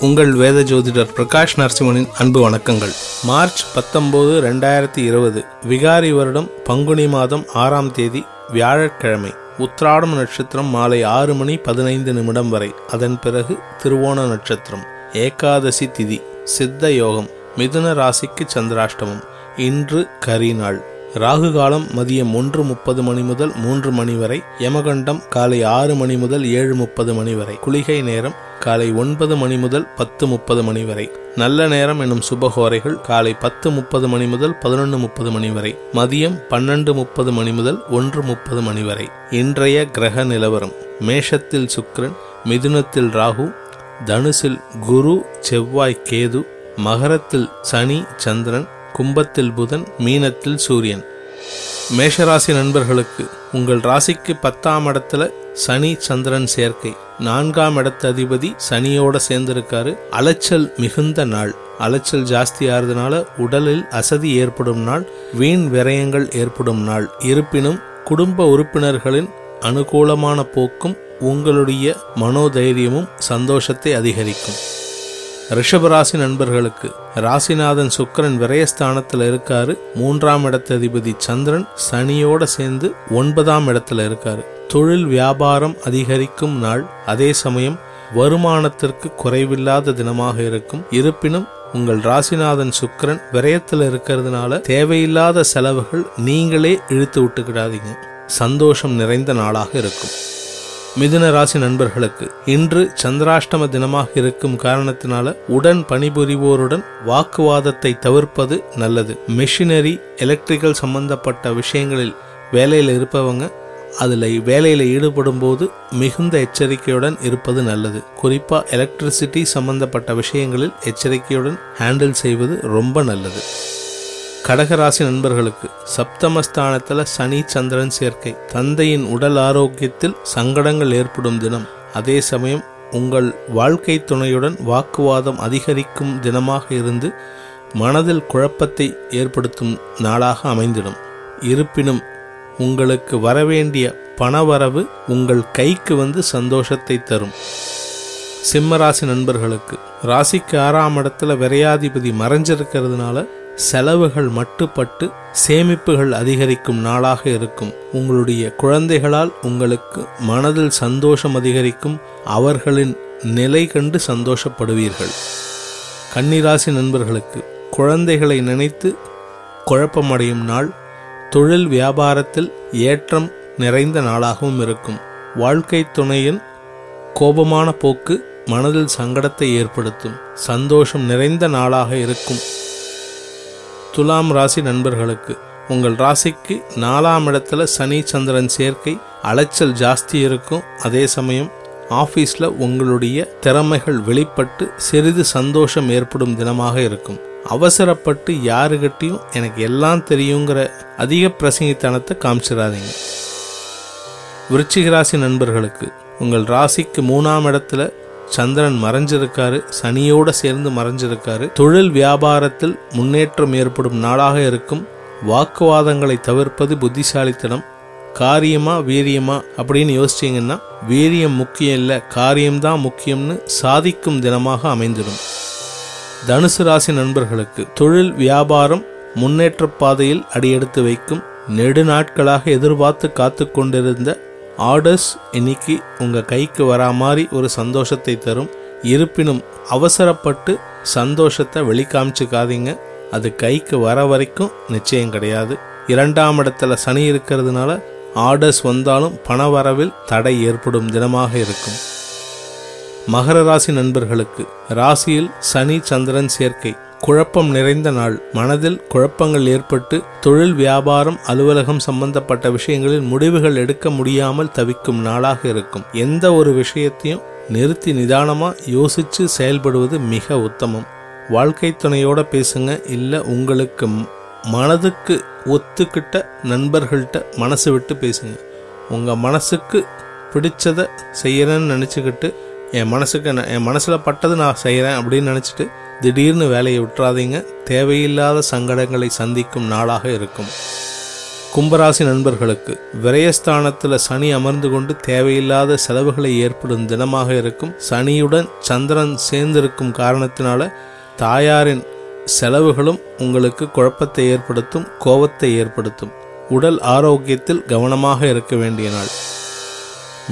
உங்கள் வேத ஜோதிடர் பிரகாஷ் நரசிம்மனின் அன்பு வணக்கங்கள். மார்ச் பத்தொன்பது ரெண்டாயிரத்தி இருபது விகாரி வருடம் பங்குனி மாதம் ஆறாம் தேதி வியாழக்கிழமை உத்ராடம் நட்சத்திரம் மாலை ஆறு மணி பதினைந்து நிமிடம் வரை. அதன் பிறகு திருவோண நட்சத்திரம் ஏகாதசி திதி சித்த யோகம் மிதுன ராசிக்கு சந்திராஷ்டமம். இன்று கரிநாள் ராகு காலம் மதியம் ஒன்று முப்பது மணி முதல் மூன்று மணி வரை யமகண்டம் காலை ஆறு மணி முதல் ஏழு முப்பது மணி வரை குளிகை நேரம் காலை ஒன்பது மணி முதல் பத்து முப்பது மணி வரை நல்ல நேரம் எனும் சுபகோரைகள் காலை பத்து முப்பது மணி முதல் பதினொன்று முப்பது மணி வரை மதியம் பன்னெண்டு முப்பது மணி முதல் ஒன்று முப்பது மணி வரை. இன்றைய கிரக நிலவரம் மேஷத்தில் சுக்ரன் மிதுனத்தில் ராகு தனுசில் குரு செவ்வாய் கேது மகரத்தில் சனி சந்திரன் கும்பத்தில் புதன் மீனத்தில் சூரியன். மேஷராசி நண்பர்களுக்கு உங்கள் ராசிக்கு பத்தாம் இடத்துல சனி சந்திரன் சேர்க்கை. நான்காம் இடத்து அதிபதி சனியோட சேர்ந்திருக்காரு. அலைச்சல் மிகுந்த நாள். அலைச்சல் ஜாஸ்தி ஆறுதுனால உடலில் அசதி ஏற்படும் நாள். வீண் விரயங்கள் ஏற்படும் நாள். இருப்பினும் குடும்ப உறுப்பினர்களின் அனுகூலமான போக்கும் உங்களுடைய மனோதைரியமும் சந்தோஷத்தை அதிகரிக்கும். ரிஷபராசி நண்பர்களுக்கு ராசிநாதன் சுக்கரன் விரயஸ்தானத்தில் இருக்காரு. மூன்றாம் இடத்து அதிபதி சந்திரன் சனியோட சேர்ந்து ஒன்பதாம் இடத்துல இருக்காரு. தொழில் வியாபாரம் அதிகரிக்கும் நாள். அதே சமயம் வருமானத்திற்கு குறைவில்லாத தினமாக இருக்கும். இருப்பினும் உங்கள் ராசிநாதன் சுக்கரன் விரயத்தில் இருக்கிறதுனால தேவையில்லாத செலவுகள் நீங்களே இழுத்து விட்டுக்கிடாதீங்க. சந்தோஷம் நிறைந்த நாளாக இருக்கும். மிதுன ராசி நண்பர்களுக்கு இன்று சந்திராஷ்டம தினமாக இருக்கும் காரணத்தினால உடன் பணிபுரிவோருடன் வாக்குவாதத்தை தவிர்ப்பது நல்லது. மிஷினரி எலக்ட்ரிக்கல் சம்பந்தப்பட்ட விஷயங்களில் வேலையில் இருப்பவங்க அதில் வேலையில் ஈடுபடும் போது மிகுந்த எச்சரிக்கையுடன் இருப்பது நல்லது. குறிப்பாக எலக்ட்ரிசிட்டி சம்பந்தப்பட்ட விஷயங்களில் எச்சரிக்கையுடன் ஹேண்டில் செய்வது ரொம்ப நல்லது. கடகராசி நண்பர்களுக்கு சப்தமஸ்தானத்தில் சனி சந்திரன் சேர்க்கை. தந்தையின் உடல் ஆரோக்கியத்தில் சங்கடங்கள் ஏற்படும் தினம். அதே சமயம் உங்கள் வாழ்க்கை துணையுடன் வாக்குவாதம் அதிகரிக்கும் தினமாக இருந்து மனதில் குழப்பத்தை ஏற்படுத்தும் நாளாக அமைந்திடும். இருப்பினும் உங்களுக்கு வரவேண்டிய பணவரவு உங்கள் கைக்கு வந்து சந்தோஷத்தை தரும். சிம்மராசி நண்பர்களுக்கு ராசிக்கு ஆறாம் இடத்துல விரையாதிபதி மறைஞ்சிருக்கிறதுனால செலவுகள் மட்டுப்பட்டு சேமிப்புகள் அதிகரிக்கும் நாளாக இருக்கும். உங்களுடைய குழந்தைகளால் உங்களுக்கு மனதில் சந்தோஷம் அதிகரிக்கும். அவர்களின் நிலை கண்டு சந்தோஷப்படுவீர்கள். கன்னிராசி நண்பர்களுக்கு குழந்தைகளை நினைத்து குழப்பமடையும் நாள் தொழில் வியாபாரத்தில் ஏற்றம் நிறைந்த நாளாகவும் இருக்கும். வாழ்க்கை துணையின் கோபமான போக்கு மனதில் சங்கடத்தை ஏற்படுத்தும். சந்தோஷம் நிறைந்த நாளாக இருக்கும். துலாம் ராசி நண்பர்களுக்கு உங்கள் ராசிக்கு நாலாம் இடத்துல சனி சந்திரன் சேர்க்கை அலைச்சல் ஜாஸ்தி இருக்கும். அதே சமயம் ஆஃபீஸில் உங்களுடைய திறமைகள் வெளிப்பட்டு சிறிது சந்தோஷம் ஏற்படும் தினமாக இருக்கும். அவசரப்பட்டு யாருகிட்டையும் எனக்கு எல்லாம் தெரியுங்கிற அதிக பிரசங்கித்தனத்தை காமிச்சிடாதீங்க. விருச்சிக ராசி நண்பர்களுக்கு உங்கள் ராசிக்கு மூணாம் இடத்துல சந்திரன் மறைஞ்சிருக்காரு சனியோட சேர்ந்து மறைஞ்சிருக்காரு. தொழில் வியாபாரத்தில் முன்னேற்றம் ஏற்படும் நாளாக இருக்கும். வாக்குவாதங்களை தவிர்ப்பது புத்திசாலித்தனம். காரியமா வீரியமா அப்படின்னு யோசிச்சீங்கன்னா வீரியம் முக்கியம் இல்லை காரியம்தான் முக்கியம்னு சாதிக்கும் தினமாக அமைந்திடும். தனுசு ராசி நண்பர்களுக்கு தொழில் வியாபாரம் முன்னேற்ற பாதையில் அடியெடுத்து வைக்கும். நெடு நாட்களாக எதிர்பார்த்து காத்து கொண்டிருந்த ஆர்டர்ஸ் இன்னைக்கு உங்கள் கைக்கு வரா மாதிரி ஒரு சந்தோஷத்தை தரும். இருப்பினும் அவசரப்பட்டு சந்தோஷத்தை வெளிக்காமிச்சுக்காதீங்க. அது கைக்கு வர வரைக்கும் நிச்சயம் கிடையாது. இரண்டாம் இடத்துல சனி இருக்கிறதுனால ஆர்டர்ஸ் வந்தாலும் பண வரவில் தடை ஏற்படும் தினமாக இருக்கும். மகர ராசி நண்பர்களுக்கு ராசியில் சனி சந்திரன் சேர்க்கை. குழப்பம் நிறைந்த நாள். மனதில் குழப்பங்கள் ஏற்பட்டு தொழில் வியாபாரம் அலுவலகம் சம்பந்தப்பட்ட விஷயங்களில் முடிவுகள் எடுக்க முடியாமல் தவிக்கும் நாளாக இருக்கும். எந்த ஒரு விஷயத்தையும் நிறுத்தி நிதானமாக யோசித்து செயல்படுவது மிக உத்தமம். வாழ்க்கை துணையோட பேசுங்க. இல்லை உங்களுக்கு மனதுக்கு ஒத்துக்கிட்ட நண்பர்கள்ட்ட மனசு விட்டு பேசுங்க. உங்கள் மனசுக்கு பிடிச்சதை செய்யறேன்னு நினச்சிக்கிட்டு என் மனசுக்கு நான் என் மனசில் பட்டது நான் செய்கிறேன் அப்படின்னு நினச்சிட்டு திடீர்னு வேலையை விட்டுறாதீங்க. தேவையில்லாத சங்கடங்களை சந்திக்கும் நாளாக இருக்கும். கும்பராசி நண்பர்களுக்கு விரயஸ்தானத்தில் சனி அமர்ந்து கொண்டு தேவையில்லாத செலவுகளை ஏற்படும் தினமாக இருக்கும். சனியுடன் சந்திரன் சேர்ந்திருக்கும் காரணத்தினால தாயாரின் செலவுகளும் உங்களுக்கு குழப்பத்தை ஏற்படுத்தும் கோபத்தை ஏற்படுத்தும். உடல் ஆரோக்கியத்தில் கவனமாக இருக்க வேண்டிய நாள்.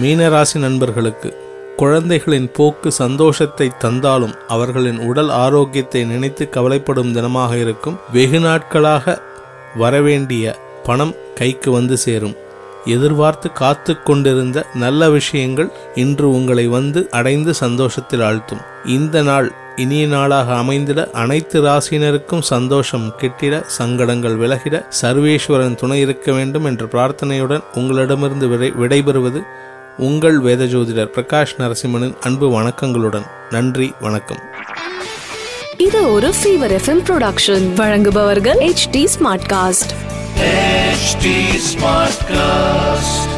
மீனராசி நண்பர்களுக்கு குழந்தைகளின் போக்கு சந்தோஷத்தை தந்தாலும் அவர்களின் உடல் ஆரோக்கியத்தை நினைத்து கவலைப்படும் தினமாக இருக்கும். வெகு நாட்களாக வரவேண்டிய பணம் கைக்கு வந்து சேரும். எதிர்பார்த்து காத்து கொண்டிருந்த நல்ல விஷயங்கள் இன்று உங்களை வந்து அடைந்து சந்தோஷத்தில் ஆழ்த்தும். இந்த நாள் இனிய நாளாக அமைந்திட அனைத்து ராசியினருக்கும் சந்தோஷம் கிட்டிட சங்கடங்கள் விலகிட சர்வேஸ்வரன் துணை இருக்க வேண்டும் என்ற பிரார்த்தனையுடன் உங்களிடமிருந்து விடை விடைபெறுவது உங்கள் வேத ஜோதிடர் பிரகாஷ் நரசிம்மனின் அன்பு வணக்கங்களுடன் நன்றி வணக்கம். இது ஒரு ஃபீவர் எஃப்எம் ப்ரொடக்ஷன் வழங்குபவர்கள் H T smart cast HT Smartcast.